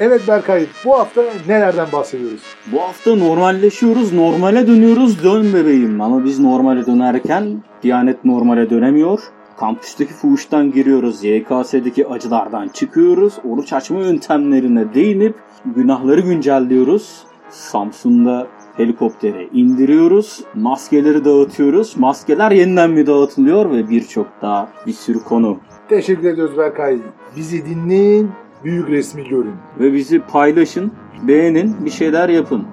Evet Berkay, bu hafta nelerden bahsediyoruz? Bu hafta normalleşiyoruz, normale dönüyoruz. Dön bebeğim. Ama biz normale dönerken Diyanet normale dönemiyor. Kampüsteki fuhuştan giriyoruz. YKS'deki acılardan çıkıyoruz. Oruç açma yöntemlerine değinip günahları güncelliyoruz. Samsun'da helikoptere indiriyoruz. Maskeleri dağıtıyoruz. Maskeler yeniden mi dağıtılıyor ve birçok daha bir sürü konu. Teşekkür ediyoruz Berkay. Bizi dinleyin, büyük resmi görün. Ve bizi paylaşın, beğenin, bir şeyler yapın.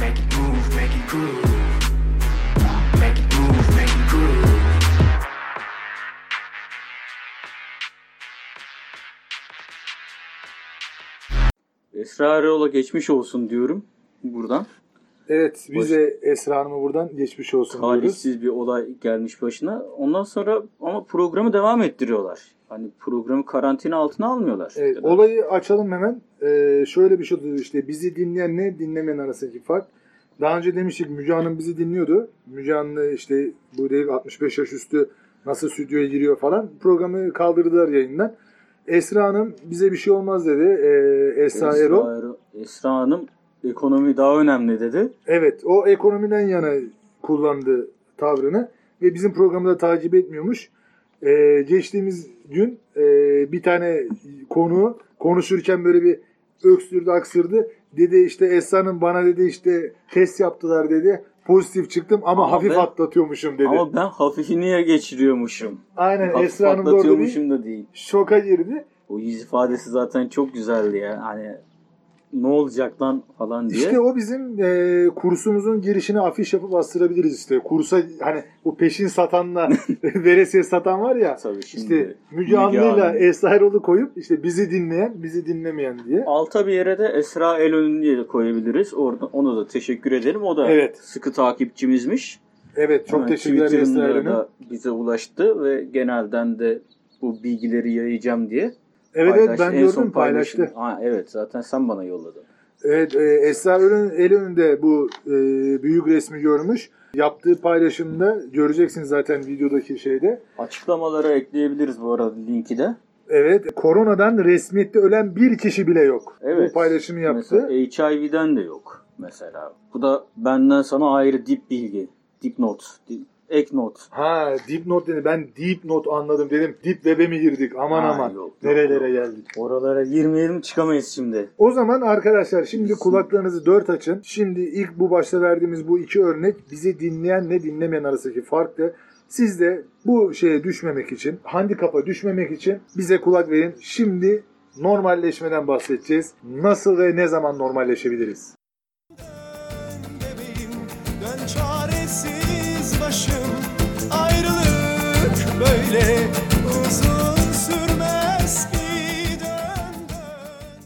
Make it move, make it groove. Make it move, make it groove. Esra Erol'a geçmiş olsun diyorum buradan. Evet, bize Esra Hanım'a buradan geçmiş olsun diyoruz. Talihsiz bir olay gelmiş başına. Ondan sonra ama programı devam ettiriyorlar. Hani programı karantina altına almıyorlar. Evet, Ya da- olayı açalım hemen. Ee, şöyle bir şey oldu işte bizi dinleyen ne dinlemeyen arasındaki fark. Daha önce demiştik Müge Hanım bizi dinliyordu. Müge Hanım'la işte bu değil 65 yaş üstü nasıl stüdyoya giriyor falan. Programı kaldırdılar yayından. Esra Hanım bize bir şey olmaz dedi. Ee, Esra Erol. Erol- Esra Hanım ekonomi daha önemli dedi. Evet o ekonomiden yana kullandı tavrını ve bizim programı da takip etmiyormuş. Ee, geçtiğimiz gün e, bir tane konu konuşurken böyle bir öksürdü aksırdı. Dedi işte Esra'nın bana dedi işte test yaptılar dedi. Pozitif çıktım ama, Ama hafif ben- atlatıyormuşum dedi. Ama ben hafifini niye geçiriyormuşum? Aynen Hafif Esra Hanım da orada bir da değil. şoka girdi. O yüz ifadesi zaten çok güzeldi ya. Hani ne olacak lan falan diye. İşte o bizim e, kursumuzun girişine afiş yapıp astırabiliriz işte. Kursa hani bu peşin satanla veresiye satan var ya. Tabii şimdi İşte Müge Anlı'yla Anlı. Esra Erol'u koyup işte bizi dinleyen, bizi dinlemeyen diye. Alta bir yere de Esra Elönü diye koyabiliriz. Orada ona da teşekkür ederim. O da Evet. sıkı takipçimizmiş. Evet çok Hemen teşekkürler Esra da bize ulaştı ve genelden de bu bilgileri yayacağım diye. Evet evet ben En son gördüm paylaştı. paylaşım. Ha, evet zaten sen bana yolladın. Evet e, Esra Erol'ün el önünde bu e, büyük resmi görmüş. Yaptığı paylaşımda göreceksiniz zaten videodaki şeyde. Açıklamalara ekleyebiliriz bu arada linki de. Evet koronadan resmiyette ölen bir kişi bile yok. Evet. Bu paylaşımı yaptı. Mesela HIV'den de yok mesela. Bu da benden sana ayrı dip bilgi. Dipnot. Dip, ek not. Ha dipnot dedi. Ben deep not anladım dedim. Deep web'e mi girdik? Aman Ha, aman. yok, yok, Nerelere yok. geldik? Oralara girmeyelim çıkamayız şimdi. O zaman arkadaşlar şimdi kulaklarınızı dört açın. Şimdi ilk bu başta verdiğimiz bu iki örnek bizi dinleyenle dinlemeyen arasındaki fark da siz de bu şeye düşmemek için, handikapa düşmemek için bize kulak verin. Şimdi normalleşmeden bahsedeceğiz. Nasıl ve ne zaman normalleşebiliriz? bebeğim Dön çaresiz başım böyle uzun sürmez ki dön dön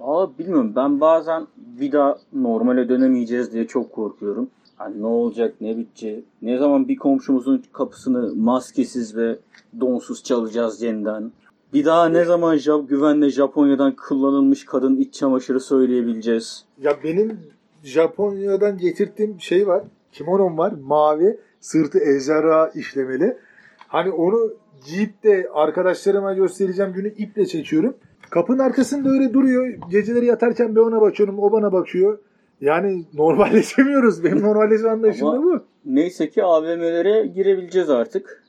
Aa bilmiyorum ben bazen bir daha normale dönemeyeceğiz diye çok korkuyorum. Hani ne olacak ne bitecek. Ne zaman bir komşumuzun kapısını maskesiz ve donsuz çalacağız yeniden. Bir daha ne zaman Jap güvenle Japonya'dan kullanılmış kadın iç çamaşırı söyleyebileceğiz. Ya benim Japonya'dan getirdiğim şey var. Kimonom var. Mavi. Sırtı ejderha işlemeli. Hani onu giyip de arkadaşlarıma göstereceğim günü iple çekiyorum. Kapının arkasında öyle duruyor. Geceleri yatarken ben ona bakıyorum. O bana bakıyor. Yani normalleşemiyoruz. Benim normalleşme anlayışım da bu. Neyse ki AVM'lere girebileceğiz artık.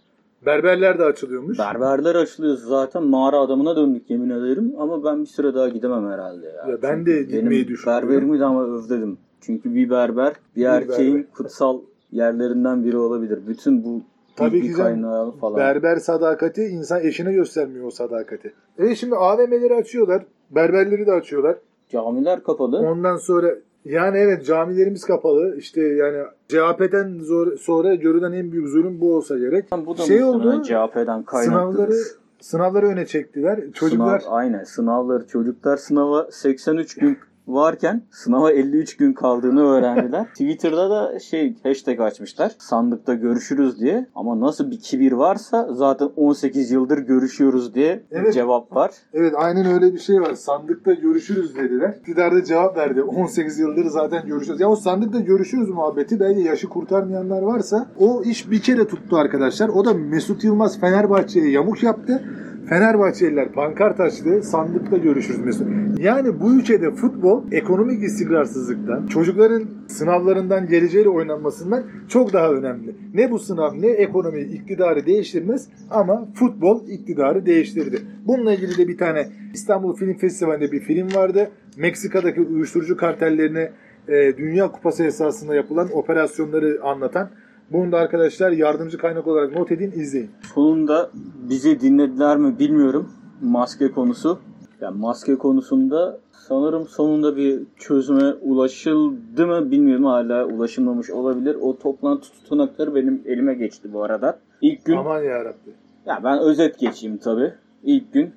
Berberler de açılıyormuş. Berberler açılıyor zaten mağara adamına döndük yemin ederim ama ben bir süre daha gidemem herhalde ya. Ya ben de gitmeyi düşünüyorum. Berberimi de ama özledim. Çünkü bir berber bir, Bir erkeğin berber. kutsal yerlerinden biri olabilir. Bütün bu Tabii ki kaynağı falan. Berber sadakati insan eşine göstermiyor o sadakati. Evet şimdi AVM'leri açıyorlar. Berberleri de açıyorlar. Camiler kapalı. Ondan sonra yani evet camilerimiz kapalı. İşte yani CHP'den zor- sonra görülen en büyük zulüm bu olsa gerek. bu da şey oldu. CHP'den. Sınavları sınavları öne çektiler. Çocuklar Sınav, aynen sınavları çocuklar sınava 83 gün varken sınava 53 gün kaldığını öğrendiler. Twitter'da da şey hashtag açmışlar. Sandıkta görüşürüz diye. Ama nasıl bir kibir varsa zaten 18 yıldır görüşüyoruz diye Evet. cevap var. Evet aynen öyle bir şey var. Sandıkta görüşürüz dediler. İktidar da cevap verdi. 18 yıldır zaten görüşüyoruz. Ya o sandıkta görüşürüz muhabbeti belki yaşı kurtarmayanlar varsa o iş bir kere tuttu arkadaşlar. O da Mesut Yılmaz Fenerbahçe'ye yamuk yaptı. Fenerbahçeliler pankart açtı. Sandıkta görüşürüz Mesut. Yani bu ülkede futbol ekonomik istikrarsızlıktan, çocukların sınavlarından geleceğiyle oynanmasından çok daha önemli. Ne bu sınav ne ekonomi iktidarı değiştirmez ama futbol iktidarı değiştirdi. Bununla ilgili de bir tane İstanbul Film Festivali'nde bir film vardı. Meksika'daki uyuşturucu kartellerine e, Dünya Kupası esasında yapılan operasyonları anlatan. Bunu da arkadaşlar yardımcı kaynak olarak not edin izleyin. Sonunda bizi dinlediler mi bilmiyorum. Maske konusu. Yani maske konusunda sanırım sonunda bir çözüme ulaşıldı mı bilmiyorum. Hala ulaşılmamış olabilir. O toplantı tutanakları benim elime geçti bu arada. İlk gün Aman yarabbi. ya ben özet geçeyim tabi. İlk gün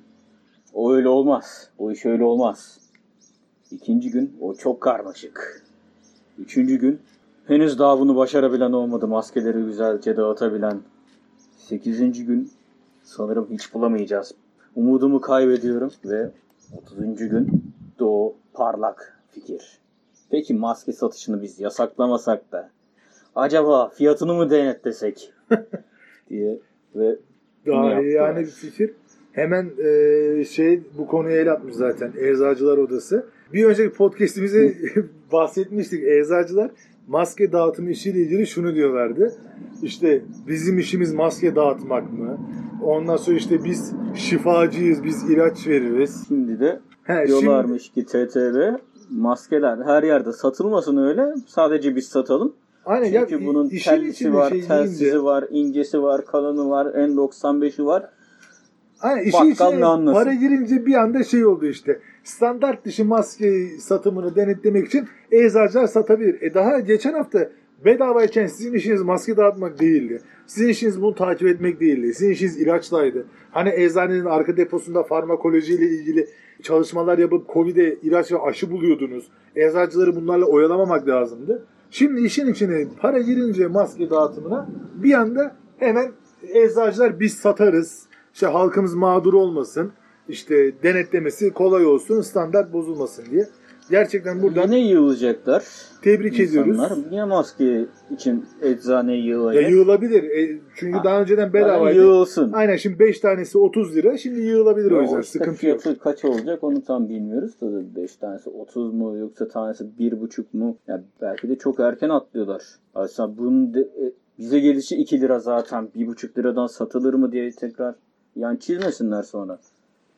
o öyle olmaz. O iş öyle olmaz. İkinci gün o çok karmaşık. Üçüncü gün henüz daha bunu başarabilen olmadı. Maskeleri güzelce dağıtabilen. Sekizinci gün sanırım hiç bulamayacağız. Umudumu kaybediyorum ve 30. gün doğu parlak fikir. Peki maske satışını biz yasaklamasak da acaba fiyatını mı denetlesek diye ve Daha yani bir fikir. Hemen e, şey bu konuya el atmış zaten Eczacılar Odası. Bir önceki podcast'imize bahsetmiştik. Eczacılar maske dağıtımı işiyle ilgili şunu diyorlardı. İşte bizim işimiz maske dağıtmak mı? Ondan sonra işte biz şifacıyız, biz ilaç veririz. şimdi de He, şimdi, diyorlarmış ki TTB maskeler her yerde satılmasın öyle. Sadece biz satalım. aynen ya, Çünkü bunun işin tellisi içinde var, şey telsizi deyince- var, incesi var, kalını var, N95'i var. Aynen işin Bakkal içine para girince bir anda şey oldu işte. Standart dışı maske satımını denetlemek için eczacılar satabilir. E daha geçen hafta bedavayken sizin işiniz maske dağıtmak değildi. Sizin işiniz bunu takip etmek değildi. Sizin işiniz ilaçlaydı. Hani eczanenin arka deposunda farmakolojiyle ilgili çalışmalar yapıp Covid'e ilaç ve aşı buluyordunuz. Eczacıları bunlarla oyalamamak lazımdı. Şimdi işin içine para girince maske dağıtımına bir anda hemen eczacılar biz satarız. İşte halkımız mağdur olmasın. İşte denetlemesi kolay olsun, standart bozulmasın diye. Gerçekten buradan Yine yığılacaklar. tebrik ediyoruz. insanlar. Yine maske için eczaneye Ya yığılacak. yığılabilir. E, çünkü daha önceden Yani bedavaydı. Yığılsın. Aynen şimdi 5 tanesi 30 lira. Şimdi yığılabilir o Ya yüzden. işte Sıkıntı yok. fiyatı kaç olacak onu tam bilmiyoruz. Tabii 5 tanesi 30 mu yoksa tanesi 1,5 mu? Ya belki de çok erken atlıyorlar. Aslında bunun de, e, bize gelişi 2 lira zaten 1,5 liradan satılır mı diye tekrar yan çizmesinler sonra.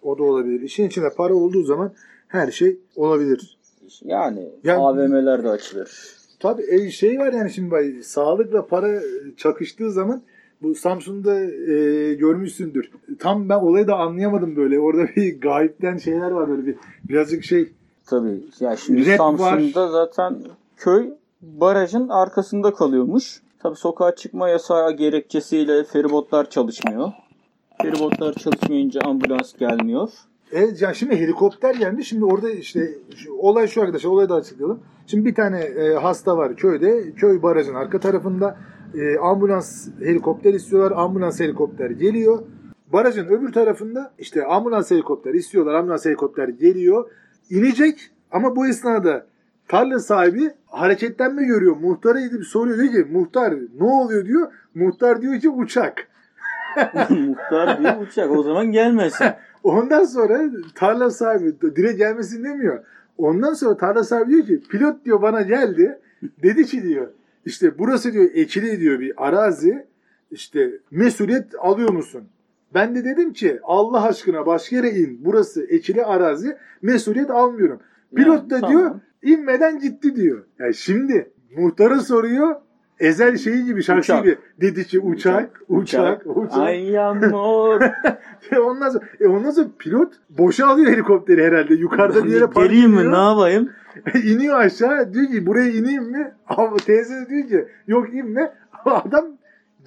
O da olabilir. İşin içinde para olduğu zaman her şey olabilir. Yani Ya- AVM'ler de açılır. Tabii e, şey var yani şimdi bak, sağlıkla para çakıştığı zaman bu Samsun'da e, görmüşsündür. Tam ben olayı da anlayamadım böyle. Orada bir gayipten şeyler var böyle bir birazcık şey Tabii. Ya şimdi Rap Samsun'da zaten köy barajın arkasında kalıyormuş. Tabii sokağa çıkma yasağı gerekçesiyle feribotlar çalışmıyor. Feribotlar çalışmayınca ambulans gelmiyor. Evet yani şimdi helikopter geldi. Şimdi orada işte şu, olay şu arkadaşlar olayı da açıklayalım. Şimdi bir tane e, hasta var köyde. Köy barajın arka tarafında. E, ambulans helikopter istiyorlar. Ambulans helikopter geliyor. Barajın öbür tarafında işte ambulans helikopter istiyorlar. Ambulans helikopter geliyor. İnecek ama bu esnada tarla sahibi hareketlenme görüyor. Muhtara gidip soruyor diyor ki muhtar ne oluyor diyor. Muhtar diyor ki uçak. Muhtar diyor uçak o zaman gelmesin. Ondan sonra tarla sahibi direkt gelmesin demiyor. Ondan sonra tarla sahibi diyor ki pilot diyor bana geldi. Dedi ki diyor işte burası diyor ekili diyor bir arazi. İşte mesuliyet alıyor musun? Ben de dedim ki Allah aşkına başka yere in. Burası ekili arazi. Mesuliyet almıyorum. Pilot Yani da tamam. diyor inmeden gitti diyor. Yani şimdi muhtara soruyor. Ezel şeyi gibi şarkı Uçak. gibi dedi ki uçak, uçak, uçak. Ay amor. E ondan sonra, e ondan sonra pilot boşa alıyor helikopteri herhalde. Yukarıda bir yere park Geleyim mi ediyor. ne yapayım? iniyor aşağı. Diyor ki buraya ineyim mi? Ama teyze diyor ki yok inme. Adam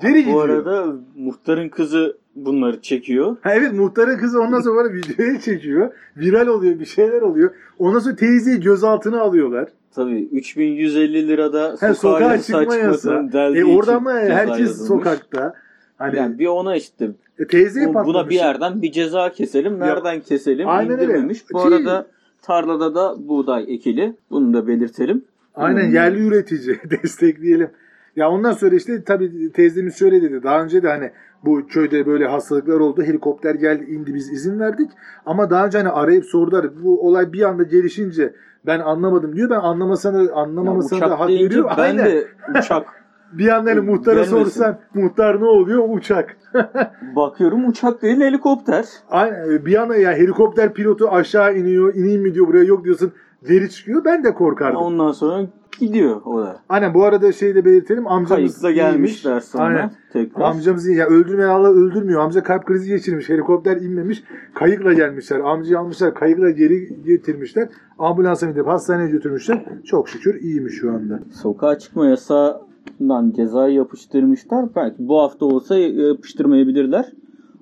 geri gidiyor. Bu arada muhtarın kızı bunları çekiyor. Ha evet muhtarın kızı ondan sonra videoya çekiyor. Viral oluyor bir şeyler oluyor. Ondan sonra teyzeyi gözaltına alıyorlar. Tabii 3150 lirada sokağa, sokağa çıkma yasağı. E orada ama herkes yazılmış. sokakta. Hani Yani bir ona işte e, teyzeyi buna patlamış. bir yerden bir ceza keselim. Nereden keselim? Aynen öyle. İndirmemiş. Bu Ki- arada tarlada da buğday ekili. Bunu da belirtelim. Aynen Hmm. yerli üretici destekleyelim. Ya ondan sonra işte tabii teyzemiz şöyle dedi. Daha önce de hani bu köyde böyle hastalıklar oldu. Helikopter geldi indi biz izin verdik. Ama daha önce hani arayıp sordular. Bu olay bir anda gelişince ben anlamadım diyor. Ben anlamasına Ya anlamamasına da hak veriyor. ben Aynen. de uçak Bir anda hani muhtara Gelmesin. sorsan muhtar ne oluyor? Uçak. bakıyorum uçak değil helikopter. Aynen bir anda ya helikopter pilotu aşağı iniyor. ineyim mi diyor buraya yok diyorsun. Veri çıkıyor. Ben de korkardım. Ondan sonra gidiyor o da. Aynen bu arada şey de belirtelim. Amcamız Kayıkla iyiymiş. gelmişler sonra Aynen. tekrar. Amcamız iyi. Ya öldürmeyen Allah öldürmüyor. Amca kalp krizi geçirmiş. Helikopter inmemiş. Kayıkla gelmişler. Amcayı almışlar. Kayıkla geri getirmişler. Ambulansa bindirip hastaneye götürmüşler. Çok şükür iyiymiş şu anda. Sokağa çıkma yasağından cezayı yapıştırmışlar. Belki bu hafta olsa yapıştırmayabilirler.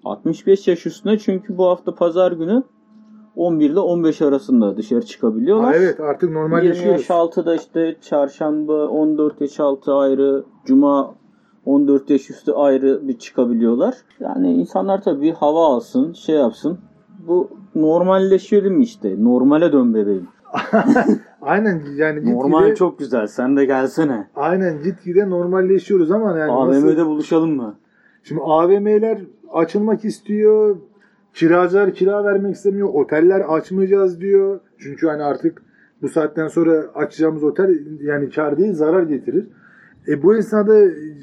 65 yaş üstüne çünkü bu hafta pazar günü 11 ile 15 arasında dışarı çıkabiliyorlar. Ha, evet artık 20 normalleşiyoruz. yaş altıda işte çarşamba 14 yaş altı ayrı, cuma 14 yaş üstü ayrı bir çıkabiliyorlar. Yani insanlar tabii bir hava alsın, şey yapsın. Bu normalleşelim işte. Normale dön bebeğim. Aynen yani gitgide, Normal çok güzel. Sen de gelsene. aynen gitgide normalleşiyoruz ama yani nasıl- AVM'de buluşalım mı? Şimdi AVM'ler açılmak istiyor. Kiracılar kira vermek istemiyor. Oteller açmayacağız diyor. Çünkü hani artık bu saatten sonra açacağımız otel yani kar değil zarar getirir. E bu esnada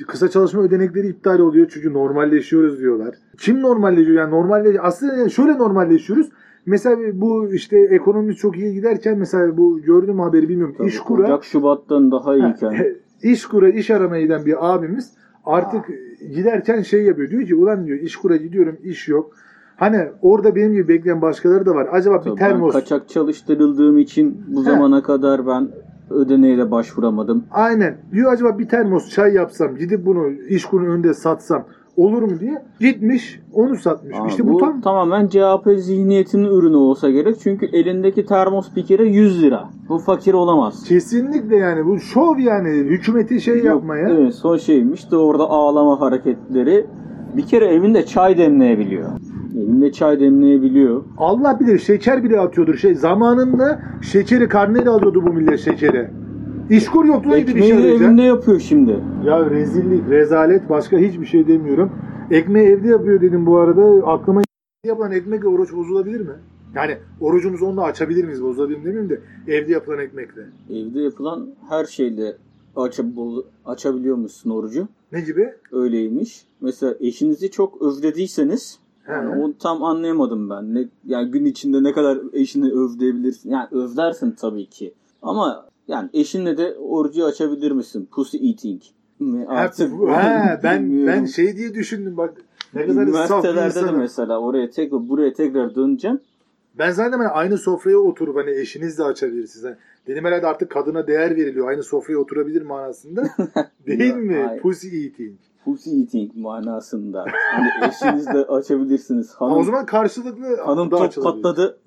kısa çalışma ödenekleri iptal oluyor çünkü normalleşiyoruz diyorlar. Kim normalleşiyor? Yani normalleş aslında şöyle normalleşiyoruz. Mesela bu işte ekonomi çok iyi giderken mesela bu gördüğüm haberi bilmiyorum. Tabii, İşkur'a Ocak Şubat'tan daha iyiyken. İşkur'a iş aramaya giden bir abimiz artık giderken şey yapıyor. Diyor ki ulan diyor İşkur'a gidiyorum iş yok. Hani orada benim gibi bekleyen başkaları da var. Acaba bir Tabii ben termos. kaçak çalıştırıldığım için bu He. zamana kadar ben ödeneğe de başvuramadım. Aynen. Diyor acaba bir termos çay yapsam gidip bunu İşkur'un önünde satsam olur mu diye. Gitmiş onu satmış. Aa, işte bu, bu tam tamamen CHP zihniyetinin ürünü olsa gerek. Çünkü elindeki termos bir kere 100 lira. Bu fakir olamaz. kesinlikle yani bu şov yani hükümeti şey Yok, yapmaya. Evet, son şeymiş de orada ağlama hareketleri. Bir kere evinde çay demleyebiliyor. Evinde çay demleyebiliyor. Allah bilir şeker bile atıyordur. Şey zamanında şekeri karneyle alıyordu bu millet şekeri. İşkur yokluğu gibi bir şey arayacak. evinde yapıyor şimdi. Ya rezillik, rezalet başka hiçbir şey demiyorum. Ekmeği evde yapıyor dedim bu arada. Aklıma yapılan ekmekle oruç bozulabilir mi? Yani orucumuzu onunla açabilir miyiz? Bozulabilir mi demeyeyim de evde yapılan ekmekle. Evde yapılan her şeyle açab- açabiliyormuşsun orucu. Ne gibi? Öyleymiş. Mesela eşinizi çok özlediyseniz yani He. onu tam anlayamadım ben. Ne, yani gün içinde ne kadar eşini övdeyebilirsin. Yani övdersin tabii ki. Ama yani eşinle de orucu açabilir misin? Pussy eating? Artık Ha, ha, ben bilmiyorum. ben şey diye düşündüm bak. Ne kadar Üniversitelerde de mesela oraya tekrar buraya tekrar döneceğim. Ben zaten hani aynı sofraya oturup hani eşinizle açabilirsiniz. Hani dedim herhalde artık kadına değer veriliyor. Aynı sofraya oturabilir manasında. Değil mi? hayır. Pussy eating. Pussy eating manasında. Hani eşinizle açabilirsiniz. Ama Hanım, o zaman karşılıklı hanım da top patladı.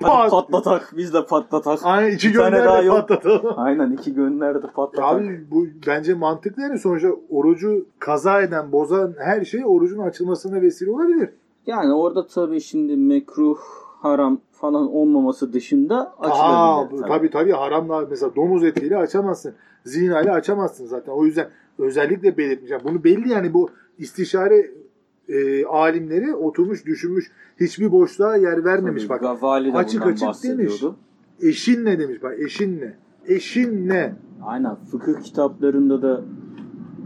Pat. Hadi patlatak. Biz de patlatak. Aynen iki Bir tane gönder daha de yok. patlatalım. Aynen iki gönlerde patlatak. Abi bu bence mantıklı yani sonuçta orucu kaza eden, bozan her şey orucun açılmasına vesile olabilir. Yani orada tabii şimdi mekruh, haram falan olmaması dışında Aa, açılabilir. bu- tabii tabii haramla mesela domuz etiyle açamazsın. Zina ile açamazsın zaten. O yüzden özellikle belirtmeyeceğim. Bunu belli yani bu istişare e, alimleri oturmuş düşünmüş hiçbir boşluğa yer vermemiş Tabii, bak. Gazali de Açık açık bahsediyordu. Eşin ne demiş bak eşin ne? Eşin ne? Aynen fıkıh kitaplarında da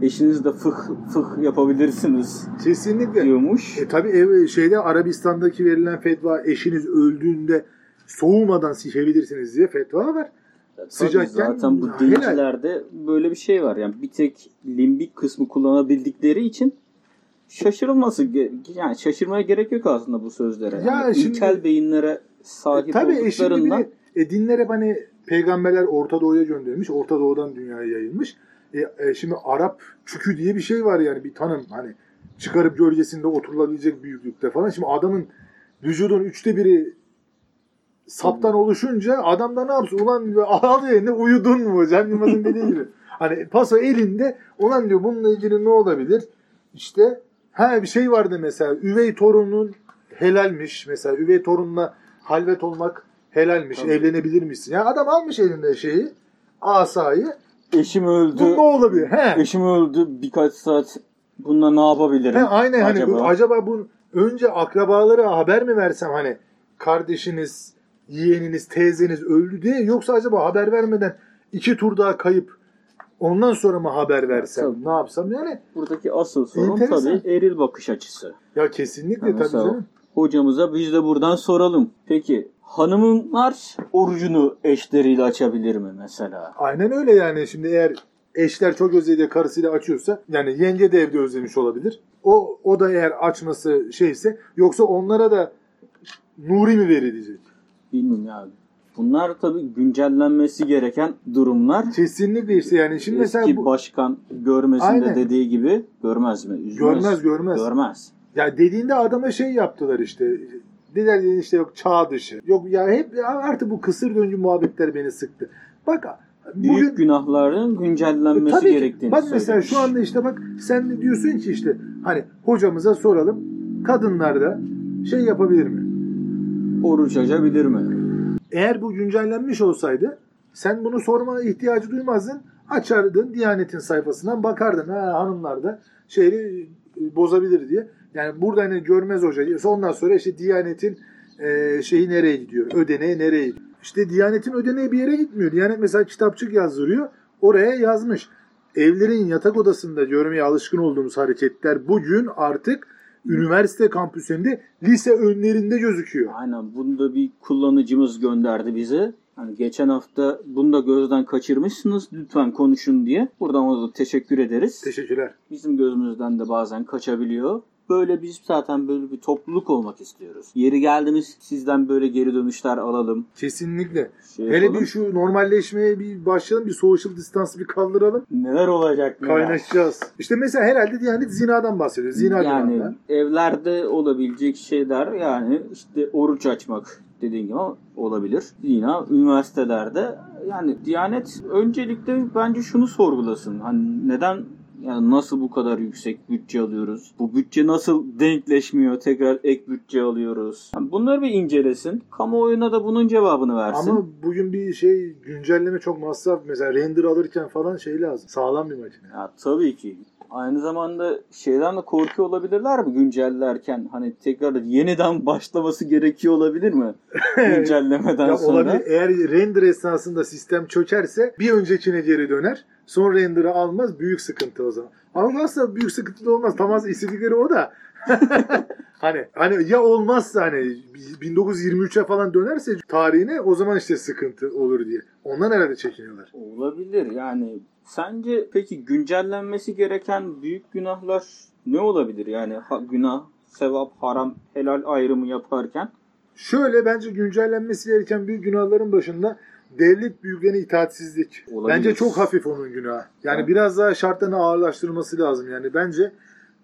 eşinizle fıh, fıh yapabilirsiniz Kesinlikle. diyormuş. E tabi ev, şeyde Arabistan'daki verilen fetva eşiniz öldüğünde soğumadan sikebilirsiniz diye fetva var. Tabii sıcakken zaten bu dincilerde böyle bir şey var. Yani bir tek limbik kısmı kullanabildikleri için şaşırılması yani şaşırmaya gerek yok aslında bu sözlere. Ya Yani şimdi- ilkel beyinlere sahip E, tabii e, olduklarından de, e, dinler hep hani peygamberler Orta Doğu'ya gönderilmiş. Orta Doğu'dan dünyaya yayılmış. E, e, şimdi Arap çükü diye bir şey var yani bir tanım hani çıkarıp gölgesinde oturulabilecek büyüklükte falan. Şimdi adamın vücudun üçte biri saptan oluşunca adam da ne yapsın? Ulan diyor al yerine uyudun mu? Cem Yılmaz'ın dediği gibi. Hani paso elinde ulan diyor bununla ilgili ne olabilir? İşte ha bir şey vardı mesela üvey torunun helalmiş. Mesela üvey torunla halvet olmak helalmiş. Tabii. Evlenebilir misin? Ya adam almış elinde şeyi asayı. Eşim öldü. Bu ne olabilir? He. Eşim öldü birkaç saat. Bununla ne yapabilirim? He, aynen hani acaba? bu- acaba bu önce akrabalara haber mi versem hani kardeşiniz, yeğeniniz, teyzeniz öldü diye yoksa acaba haber vermeden iki tur daha kayıp ondan sonra mı haber versem? Tabii. Ne yapsam? Yani Buradaki asıl sorun Enteresan. tabii eril bakış açısı. ya kesinlikle Ya tabii canım. Hocamıza biz de buradan soralım. Peki hanımlar orucunu eşleriyle açabilir mi mesela? Aynen öyle yani. Şimdi eğer eşler çok özlediği karısıyla açıyorsa yani yenge de evde özlemiş olabilir. O o da eğer açması şeyse yoksa onlara da Nuri mi verilecek? Bilmiyorum ya. Bunlar tabii güncellenmesi gereken durumlar. Kesinlikle işte yani şimdi Eski mesela bu, başkan görmesin Aynen. de dediği gibi görmez mi? Üzmez. Görmez, görmez. Görmez. Ya dediğinde adama şey yaptılar işte. Dediler ki işte yok çağ dışı. Yok ya hep ya artık bu kısır döngü muhabbetler beni sıktı. Bak Büyük bugün günahların güncellenmesi tabii ki, gerektiğini bak mesela söylemiş. şu anda işte bak sen de diyorsun ki işte hani hocamıza soralım. Kadınlar da şey yapabilir mi? Oruç açabilir mi? Eğer bu güncellenmiş olsaydı sen bunu sorma ihtiyacı duymazdın. Açardın Diyanet'in sayfasından bakardın. Ha hanımlar da şeyi e, bozabilir diye. Yani burada hani görmez hoca. Ondan sonra işte Diyanet'in e, şeyi nereye gidiyor? Ödeneği nereye gidiyor? İşte Diyanet'in ödeneği bir yere gitmiyor. Diyanet mesela kitapçık yazdırıyor. Oraya yazmış. Evlerin yatak odasında görmeye alışkın olduğumuz hareketler bugün artık üniversite kampüsünde lise önlerinde gözüküyor. Aynen bunu da bir kullanıcımız gönderdi bize. Hani geçen hafta bunu da gözden kaçırmışsınız. Lütfen konuşun diye. Buradan ona da teşekkür ederiz. Teşekkürler. Bizim gözümüzden de bazen kaçabiliyor. Böyle biz zaten böyle bir topluluk olmak istiyoruz. Yeri geldiğimiz sizden böyle geri dönüşler alalım. Kesinlikle. Şey Hele yapalım. bir şu normalleşmeye bir başlayalım. Bir social distance'ı bir kaldıralım. Neler olacak neler. Kaynaşacağız. İşte mesela herhalde Diyanet zinadan bahsediyor. Zina yani günahından. evlerde olabilecek şeyler yani işte oruç açmak dediğin gibi olabilir. Yine üniversitelerde yani Diyanet öncelikle bence şunu sorgulasın. Hani neden yani nasıl bu kadar yüksek bütçe alıyoruz? Bu bütçe nasıl denkleşmiyor? Tekrar ek bütçe alıyoruz. Yani bunları bir incelesin. Kamuoyuna da bunun cevabını versin. Ama bugün bir şey güncelleme çok masraf. Mesela render alırken falan şey lazım. Sağlam bir makine. Ya tabii ki. Aynı zamanda şeyden de korkuyor olabilirler mi güncellerken? Hani tekrar yeniden başlaması gerekiyor olabilir mi? Güncellemeden Ya sonra. olabilir. Eğer render esnasında sistem çökerse bir öncekine geri döner. Son render'ı almaz. Büyük sıkıntı o zaman. Ama aslında büyük sıkıntı da olmaz. Tamam istedikleri o da. hani hani ya olmazsa hani 1923'e falan dönerse tarihine o zaman işte sıkıntı olur diye. Ondan herhalde çekiniyorlar. Olabilir yani. Sence peki güncellenmesi gereken büyük günahlar ne olabilir? Yani ha- günah, sevap, haram, helal ayrımı yaparken Şöyle bence güncellenmesi gereken büyük günahların başında devlet büyüklerine itaatsizlik. Olabilir. Bence çok hafif onun günahı. Yani Evet. biraz daha şartlarını ağırlaştırması lazım. Yani bence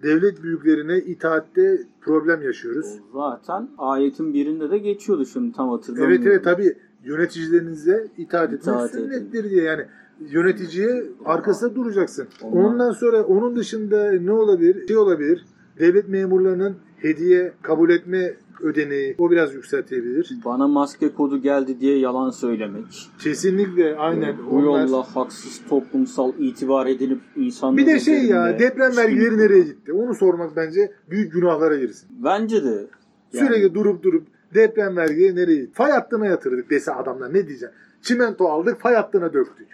devlet büyüklerine itaatte problem yaşıyoruz. o zaten ayetin birinde de geçiyordu şimdi tam hatırlamıyorum. Evet evet tabi yöneticilerinize itaat etmek İtaat sünnettir diye yani yöneticiye arkasında duracaksın. Ondan- Ondan sonra onun dışında ne olabilir? Şey olabilir. Devlet memurlarının hediye kabul etme ödeneği o biraz yükseltebilir. Bana maske kodu geldi diye yalan söylemek. Kesinlikle aynen. Bu Onlar- yolla haksız toplumsal itibar edilip insanların Bir de şey ya deprem vergileri nereye gitti? Onu sormak bence büyük günahlara girsin. Bence de. Yani Sürekli durup durup deprem vergileri nereye gitti? Fay hattına yatırdık dese adamlar ne diyeceğim? Çimento aldık fay hattına döktük.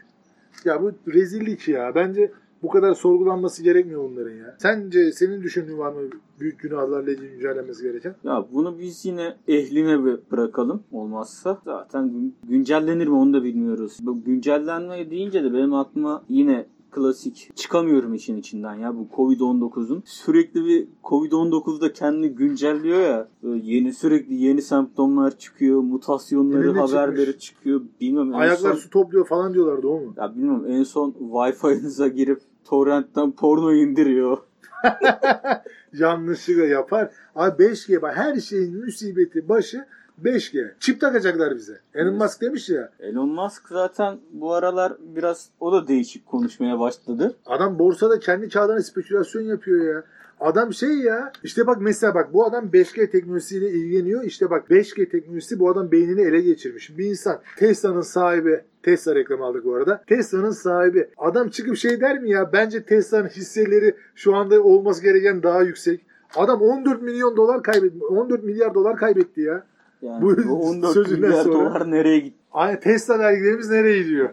Ya bu rezillik ya. Bence bu kadar sorgulanması gerekmiyor bunların ya. Sence senin düşündüğün var mı büyük günahlarla ilgili güncellenmesi gereken? Ya bunu biz yine ehline bı- bırakalım olmazsa. Zaten gün- güncellenir mi onu da bilmiyoruz. Bu güncellenme deyince de benim aklıma yine klasik çıkamıyorum işin içinden ya bu Covid-19'un. Sürekli bir Covid-19'da kendini güncelliyor ya. Yeni sürekli yeni semptomlar çıkıyor, mutasyonları, ne haberleri çıkmış? çıkıyor. Bilmem Ayaklar son- su topluyor falan diyorlardı o mu? Ya bilmiyorum en son Wi-Fi'nize girip torrentten porno indiriyor. Yanlışlıkla yapar. Abi 5G bak her şeyin musibeti başı 5G. Çip takacaklar bize. Elon Evet. Musk demiş ya. Elon Musk zaten bu aralar biraz o da değişik konuşmaya başladı. Adam borsada kendi kağıdına spekülasyon yapıyor ya. Adam şey ya işte bak mesela bak bu adam 5G teknolojisiyle ilgileniyor. İşte bak 5G teknolojisi bu adam beynini ele geçirmiş. Bir insan Tesla'nın sahibi Tesla reklamı aldık bu arada. Tesla'nın sahibi. Adam çıkıp şey der mi ya? Bence Tesla'nın hisseleri şu anda olması gereken daha yüksek. Adam 14 milyon dolar kaybetti. 14 milyar dolar kaybetti ya. Yani Bu bu 14 sözünden milyar sonra- dolar nereye gitti? Ay Tesla vergilerimiz nereye gidiyor?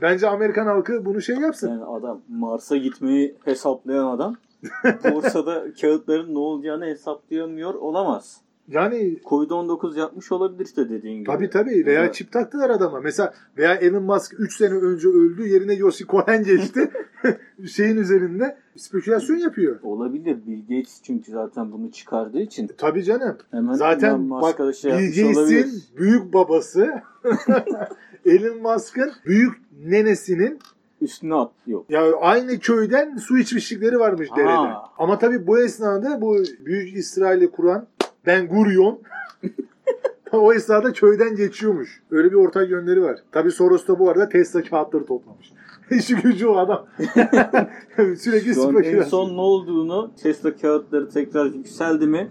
Bence Amerikan halkı bunu şey yapsın. Yani adam Mars'a gitmeyi hesaplayan adam borsada kağıtların ne olacağını hesaplayamıyor olamaz. Yani Covid-19 yapmış olabilir işte dediğin gibi. Tabii tabii. Veya Evet. çip taktılar adama. Mesela veya Elon Musk 3 sene önce öldü. Yerine Yoshi Cohen geçti. Şeyin üzerinde spekülasyon yapıyor. Olabilir. Bill Gates çünkü zaten bunu çıkardığı için Tabii canım. hemen Zaten bak şey Bill. Gates'in büyük babası Elon Musk'ın büyük nenesinin Üstüne atlıyor. ya aynı köyden su içmişlikleri varmış derede. Ama tabii bu esnada bu büyük İsrail'i kuran Ben Gurion o esnada köyden geçiyormuş. Öyle bir ortak yönleri var. Tabii Soros da bu arada Tesla kağıtları toplamış. İşi gücü o adam. Sürekli Şu an en spekülasyon. son ne olduğunu Tesla kağıtları tekrar yükseldi mi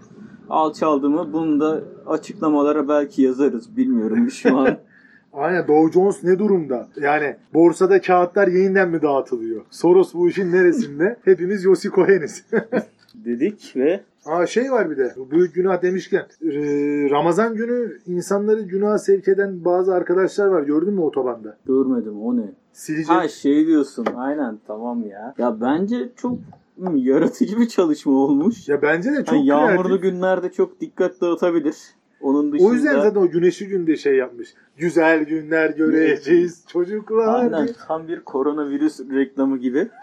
alçaldı mı bunu da açıklamalara belki yazarız. Bilmiyorum şu an. Aynen Dow Jones ne durumda? Yani borsada kağıtlar yeniden mi dağıtılıyor? Soros bu işin neresinde? Hepimiz Yossi Cohen'iz. dedik ve Aa şey var bir de. Büyük günah demişken. e, Ramazan günü insanları günaha sevk eden bazı arkadaşlar var. Gördün mü otobanda? görmedim o ne? Silici. Ha şey diyorsun aynen tamam ya. Ya bence çok hmm, yaratıcı bir çalışma olmuş. Ya bence de çok Hani yağmurlu kreatif. günlerde çok dikkat dağıtabilir. Onun dışında O yüzden zaten o güneşli günde şey yapmış. Güzel günler göreceğiz çocuklar. aynen diye. tam bir koronavirüs reklamı gibi.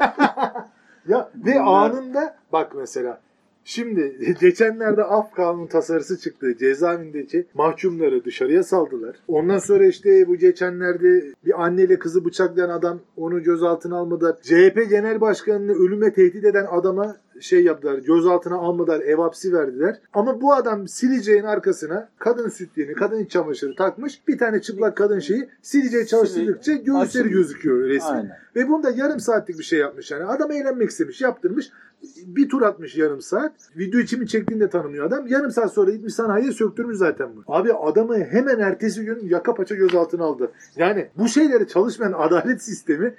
Ya ve Bunlar- anında bak mesela Şimdi geçenlerde af kanunu tasarısı çıktı. Cezaevindeki mahkumları dışarıya saldılar. Ondan sonra işte bu geçenlerde bir anneyle kızı bıçaklayan adam onu gözaltına almadılar. CHP Genel Başkanı'nı ölüme tehdit eden adama şey yaptılar. Gözaltına almadılar. Ev hapsi verdiler. Ama bu adam sileceğin arkasına kadın sütyeni, kadın iç çamaşırı takmış. Bir tane çıplak kadın şeyi sileceği çalıştırdıkça göğüsleri gözüküyor resmen. Aynen. Ve bunu da yarım saatlik bir şey yapmış yani. Adam eğlenmek istemiş, yaptırmış. Bir tur atmış yarım saat. Video için mi çektiğini de tanımıyor adam. Yarım saat sonra gitmiş sanayiye söktürmüş zaten bu. Abi adamı hemen ertesi gün yaka paça gözaltına aldı. Yani bu şeyleri çalışmayan adalet sistemi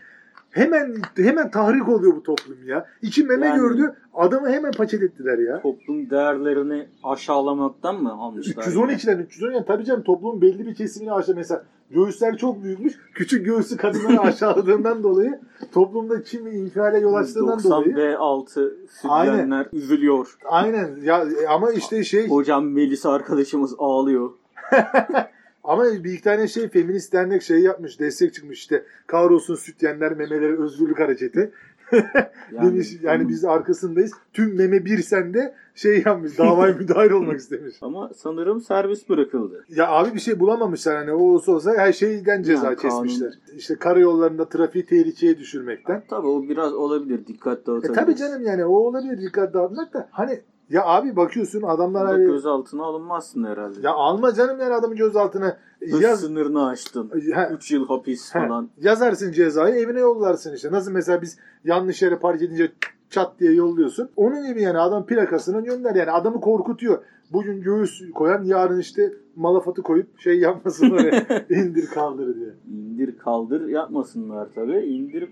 hemen hemen tahrik oluyor bu toplum ya. İki meme Yani- gördü adamı hemen paçet ettiler ya. Toplum değerlerini aşağılamaktan mı almışlar? 312'den 312 tabii canım toplumun belli bir kesimini aşağı mesela göğüsler çok büyükmüş. Küçük göğüslü kadınları aşağıladığından dolayı toplumda kimi infiale yol açtığından 90 dolayı. B6 Aynen. sütyenler üzülüyor. Aynen ya ama işte şey Hocam Melisa arkadaşımız ağlıyor. ama bir iki tane şey feminist dernek şey yapmış destek çıkmış işte kahrolsun sütyenler memeleri özgürlük hareketi. Yani, Demiş yani biz arkasındayız. Tüm meme bir sende şey yapmış davaya müdahil olmak istemiş. Ama sanırım servis bırakıldı. Ya abi bir şey bulamamışlar hani o olsa olsa her şeyden ceza Yani kanun- kesmişler. İşte karayollarında trafiği tehlikeye düşürmekten. Tabii o biraz olabilir. Dikkat E dağıtabilir. tabii canım yani o olabilir dikkat dağıtmak da hani ya abi bakıyorsun adamlar Burada hani, gözaltına alınmazsın herhalde. ya alma canım yani adamın gözaltına Hız yaz sınırını aştın. Ha, 3 yıl hapis ha, falan. yazarsın cezayı evine yollarsın işte. Nasıl mesela biz yanlış yere park edince çat diye yolluyorsun. Onun gibi yani adam plakasını gönder yani adamı korkutuyor. Bugün göğüs koyan yarın işte malafatı koyup şey yapmasın oraya indir kaldır diye. İndir kaldır yapmasınlar tabii. İndir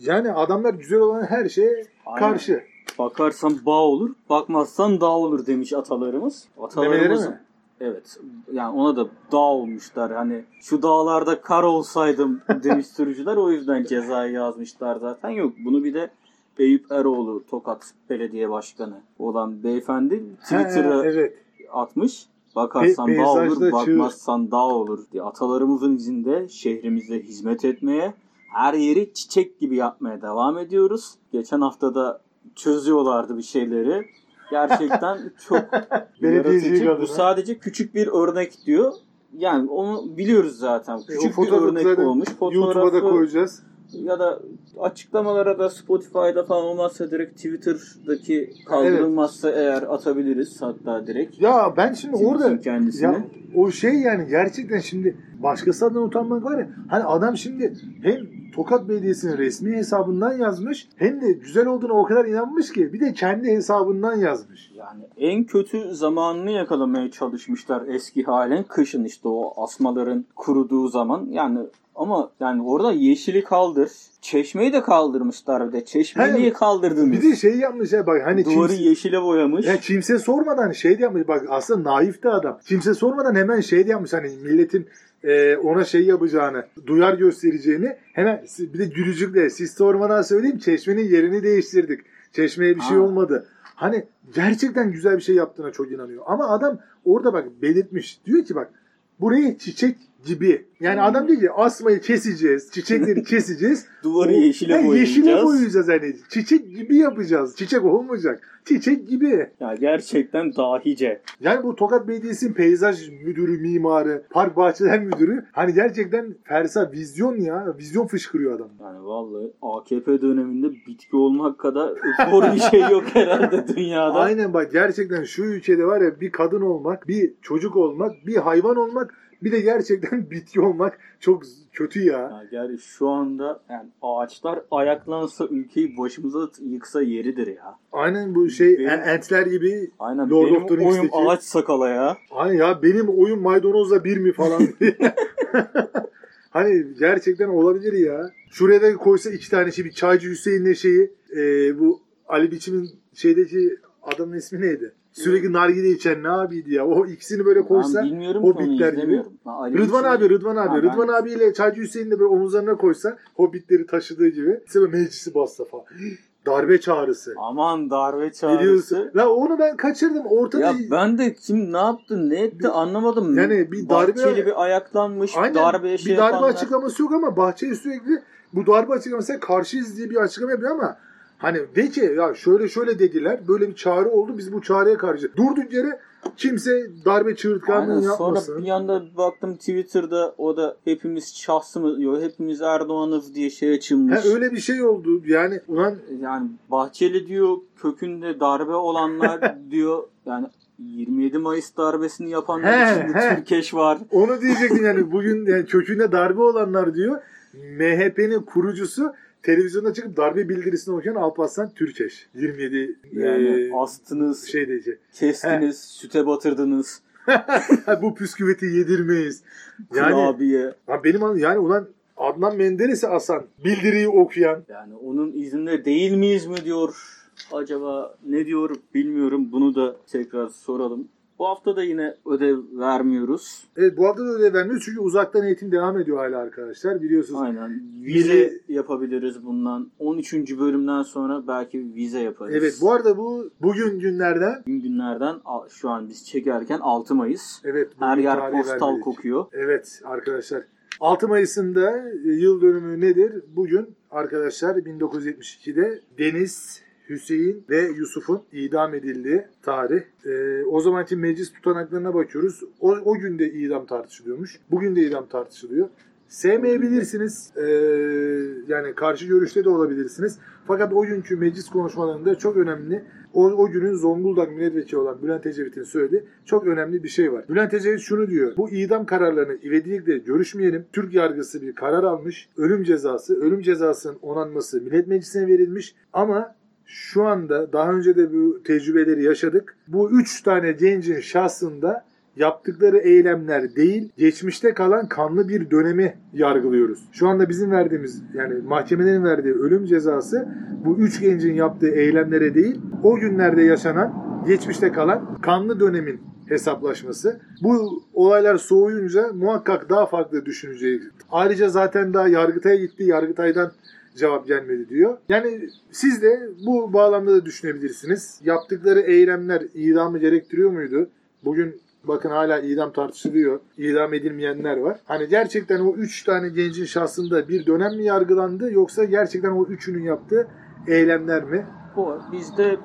Yani adamlar güzel olan her şeye Aynen. karşı. Bakarsan bağ olur, bakmazsan dağ olur demiş atalarımız. Atalarımız mi? Evet. Yani ona da dağ olmuşlar. Hani şu dağlarda kar olsaydım demiş sürücüler. O yüzden cezayı yazmışlar zaten. Yok bunu bir de Eyüp Eroğlu Tokat Belediye Başkanı olan beyefendi Twitter'a evet. atmış. Bakarsan Pe- dağ olur, peyzajda çığır. bakmazsan dağ olur diye. Atalarımızın izinde şehrimize hizmet etmeye, her yeri çiçek gibi yapmaya devam ediyoruz. Geçen hafta da çözüyorlardı bir şeyleri. Gerçekten çok yaratıcı. Bu sadece küçük bir örnek diyor. Yani onu biliyoruz zaten. E, Küçük bir fotoğrafı örnek olmuş. YouTube'a da Fotoğrafı koyacağız. ya da açıklamalara da Spotify'da falan olmazsa direkt Twitter'daki kaldırılmazsa eğer atabiliriz hatta direkt. Ya ben şimdi orada kendisini. ya o şey yani gerçekten şimdi başkası adına utanmak var ya hani adam şimdi hem Tokat Belediyesi'nin resmi hesabından yazmış hem de güzel olduğuna o kadar inanmış ki bir de kendi hesabından yazmış. Yani en kötü zamanını yakalamaya çalışmışlar eski halen. Kışın işte o asmaların kuruduğu zaman. Yani ama yani orada yeşili kaldır. Çeşmeyi de kaldırmışlar bir de. Çeşmeyi He, niye kaldırdınız? Bir de şey yapmış ya bak hani Duvarı kimse, yeşile boyamış. ya kimse sormadan şey de yapmış bak aslında naif de adam. Kimse sormadan hemen şey de yapmış hani milletin e, ona şey yapacağını, duyar göstereceğini hemen bir de gülücükle siz sormadan söyleyeyim çeşmenin yerini değiştirdik. Çeşmeye bir şey Ha. olmadı. Hani gerçekten güzel bir şey yaptığına çok inanıyor. Ama adam orada bak belirtmiş. Diyor ki bak burayı çiçek gibi. Yani adam diyor ki asmayı keseceğiz, çiçekleri keseceğiz. Duvarı yeşile Ha, boyayacağız. Yeşile boyayacağız hani. Çiçek gibi yapacağız. Çiçek olmayacak. Çiçek gibi. Ya gerçekten dahice. Yani bu Tokat Belediyesi'nin peyzaj müdürü, mimarı, park bahçeler müdürü hani gerçekten fersa vizyon ya. Vizyon fışkırıyor adam. Yani vallahi AKP döneminde bitki olmak kadar zor bir şey yok herhalde dünyada. Aynen bak gerçekten şu ülkede var ya bir kadın olmak, bir çocuk olmak, bir hayvan olmak, bir de gerçekten bitki olmak çok kötü ya. Ya yani şu anda yani ağaçlar ayaklansa ülkeyi başımıza yıksa yeridir ya. Aynen bu şey Benim- en- entler gibi Aynen Lord benim of the oyum ağaç sakala ya. Aynen ya benim oyun maydanozla bir mi falan diye. hani gerçekten olabilir ya. Şuraya da koysa iki tane şey bir Çaycı Hüseyin'le şeyi e, bu Ali Biçim'in şeydeki adamın ismi neydi? Sürekli nargile içen ne abiydi ya. O ikisini böyle koysa Ben bilmiyorum onu Hobbitler gibi. Ben Rıdvan abi, Rıdvan abi. Ha, ben- Rıdvan abiyle Çaycı Hüseyin'i de böyle omuzlarına koysa Hobbitleri taşıdığı gibi. Böyle meclisi bassa falan. Darbe çağrısı. Aman darbe çağrısı. Biliyorsun. La onu ben kaçırdım. Ortada Ya ben de kim ne yaptı ne etti anlamadım. Yani bir darbe- Bahçeli bir ayaklanmış Aynen. darbeye şey bir darbe yapanlar. açıklaması yok ama Bahçeli sürekli bu darbe açıklamasına karşıyız diye bir açıklama yapıyor ama hani de ki ya şöyle şöyle dediler böyle bir çağrı oldu biz bu çağrıya karşı durduk yere kimse darbe çığırtkanlığı Aynen. Sonra yapmasın. bir anda baktım Twitter'da o da hepimiz şahsımız, yok hepimiz Erdoğan'ız diye şey açılmış. Ha, öyle bir şey oldu yani ulan Yani Bahçeli diyor kökünde darbe olanlar diyor yani 27 Mayıs darbesini yapanlar He, için he. Türkeş var. onu diyecektim yani bugün yani kökünde darbe olanlar diyor MHP'nin kurucusu televizyonda çıkıp darbe bildirisini okuyan Alparslan Türkeş 27 Yani eee, astınız, şey diyecek. kestiniz, süte batırdınız, bu püsküveti yedirmeyiz. Yani kurabiye. Ha benim an- yani ulan Adnan Menderes'i asan, bildiriyi okuyan. Yani onun izinde değil miyiz mi diyor. Acaba ne diyor bilmiyorum. Bunu da tekrar soralım. Bu hafta da yine ödev vermiyoruz. Evet bu hafta da ödev vermiyoruz çünkü uzaktan eğitim devam ediyor hala arkadaşlar. Biliyorsunuz. Aynen. Vize Milli- yapabiliriz bundan. 13. bölümden sonra belki vize yaparız. Evet bu arada bu bugün günlerden Bugün günlerden şu an biz çekerken 6 Mayıs. evet Her yer postal vermedik. kokuyor. Evet arkadaşlar. 6 Mayıs'ında e, yıl dönümü nedir? Bugün arkadaşlar 1972'de Deniz, Hüseyin ve Yusuf'un idam edildiği tarih. Ee, o zamanki meclis tutanaklarına bakıyoruz. O, o günde idam tartışılıyormuş. Bugün de idam tartışılıyor. Sevmeyebilirsiniz. Ee, yani karşı görüşte de olabilirsiniz. Fakat o günkü meclis konuşmalarında çok önemli o, o günün Zonguldak milletvekili olan Bülent Ecevit'in söylediği çok önemli bir şey var. Bülent Ecevit şunu diyor. Bu idam kararlarını ivedilikle görüşmeyelim. Türk yargısı bir karar almış. Ölüm cezası, ölüm cezasının onanması Millet Meclisi'ne verilmiş. Ama şu anda daha önce de bu tecrübeleri yaşadık. Bu üç tane gencin şahsında yaptıkları eylemler değil, geçmişte kalan kanlı bir dönemi yargılıyoruz. Şu anda bizim verdiğimiz yani mahkemelerin verdiği ölüm cezası bu üç gencin yaptığı eylemlere değil, o günlerde yaşanan, geçmişte kalan kanlı dönemin hesaplaşması. Bu olaylar soğuyunca muhakkak daha farklı düşüneceğiz. Ayrıca zaten daha Yargıtay'a gitti. Yargıtay'dan cevap gelmedi diyor. Yani siz de bu bağlamda da düşünebilirsiniz. Yaptıkları eylemler idamı gerektiriyor muydu? Bugün bakın hala idam tartışılıyor. İdam edilmeyenler var. Hani gerçekten o üç tane gencin şahsında bir dönem mi yargılandı yoksa gerçekten o üçünün yaptığı eylemler mi? Bu bizde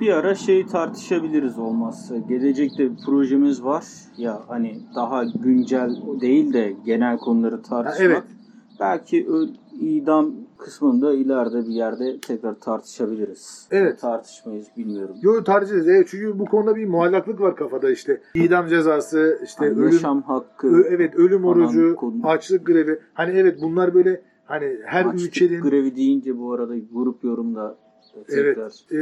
bir ara şey tartışabiliriz olmazsa. Gelecekte bir projemiz var. Ya hani daha güncel değil de genel konuları tartışmak. Ha, evet. Belki idam kısmında ileride bir yerde tekrar tartışabiliriz. Evet. Tartışmayız bilmiyorum. Yo tartışacağız. Evet, çünkü bu konuda bir muallaklık var kafada işte. İdam cezası, işte Hani ölüm, yaşam hakkı, Ö- evet ölüm orucu, konu. açlık grevi. Hani evet bunlar böyle hani her açlık ülkenin grevi deyince bu arada grup yorumda Evet. Ee,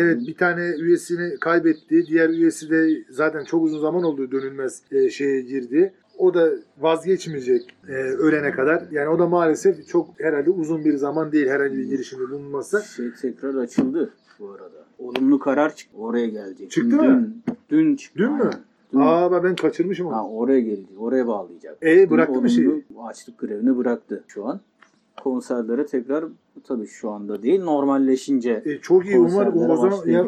evet bir tane üyesini kaybetti. Diğer üyesi de zaten çok uzun zaman oldu dönülmez e, şeye girdi. O da vazgeçmeyecek e, ölene kadar. Yani o da maalesef çok herhalde uzun bir zaman değil herhangi bir girişimde bulunması. şey tekrar açıldı bu arada. Olumlu karar çıktı. Oraya gelecek. Çıktı dün, mı? Dün çıktı. Dün mü? Dün. Aa ben kaçırmışım Ha, onu. oraya gelecek. Oraya bağlayacak. E, bıraktı mı şeyi? Açlık grevini bıraktı şu an. Konserlere tekrar tabii şu anda değil normalleşince E, çok iyi. Umarım o zaman ya,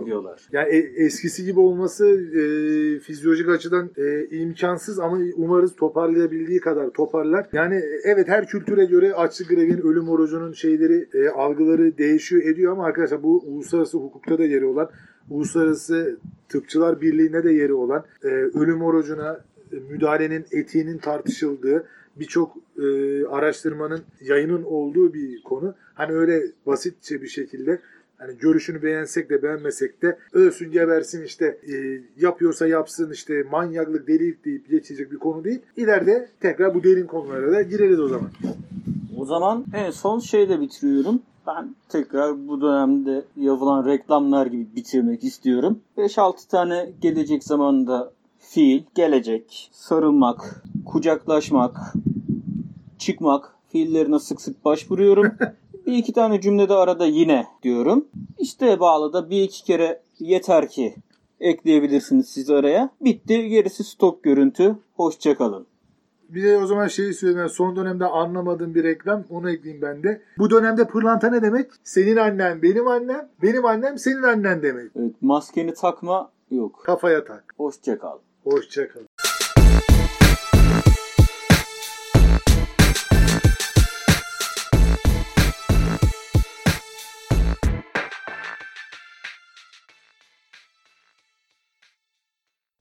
yani e- eskisi gibi olması e, fizyolojik açıdan e, imkansız ama umarız toparlayabildiği kadar toparlar. Yani evet her kültüre göre açlık grevin, ölüm orucunun şeyleri, e, algıları değişiyor ediyor ama arkadaşlar bu uluslararası hukukta da yeri olan, uluslararası tıpçılar birliğine de yeri olan, e, ölüm orucuna e, müdahalenin etiğinin tartışıldığı birçok e, araştırmanın yayının olduğu bir konu. Hani öyle basitçe bir şekilde hani görüşünü beğensek de beğenmesek de ölsün gebersin işte e, yapıyorsa yapsın işte manyaklık delilik deyip geçecek bir konu değil. İleride tekrar bu derin konulara da gireriz o zaman. O zaman en son şeyle bitiriyorum. Ben tekrar bu dönemde yapılan reklamlar gibi bitirmek istiyorum. 5-6 tane gelecek zamanda fiil, gelecek, sarılmak, kucaklaşmak, çıkmak fiillerine sık sık başvuruyorum. bir iki tane cümlede arada yine diyorum. İşte bağlı da bir iki kere yeter ki ekleyebilirsiniz siz araya. Bitti. Gerisi stok görüntü. Hoşçakalın. Bir de o zaman şeyi söyleyeyim. son dönemde anlamadığım bir reklam. Onu ekleyeyim ben de. Bu dönemde pırlanta ne demek? Senin annen benim annem. Benim annem senin annen demek. Evet, maskeni takma yok. Kafaya tak. Hoşçakal. Hoşça kal.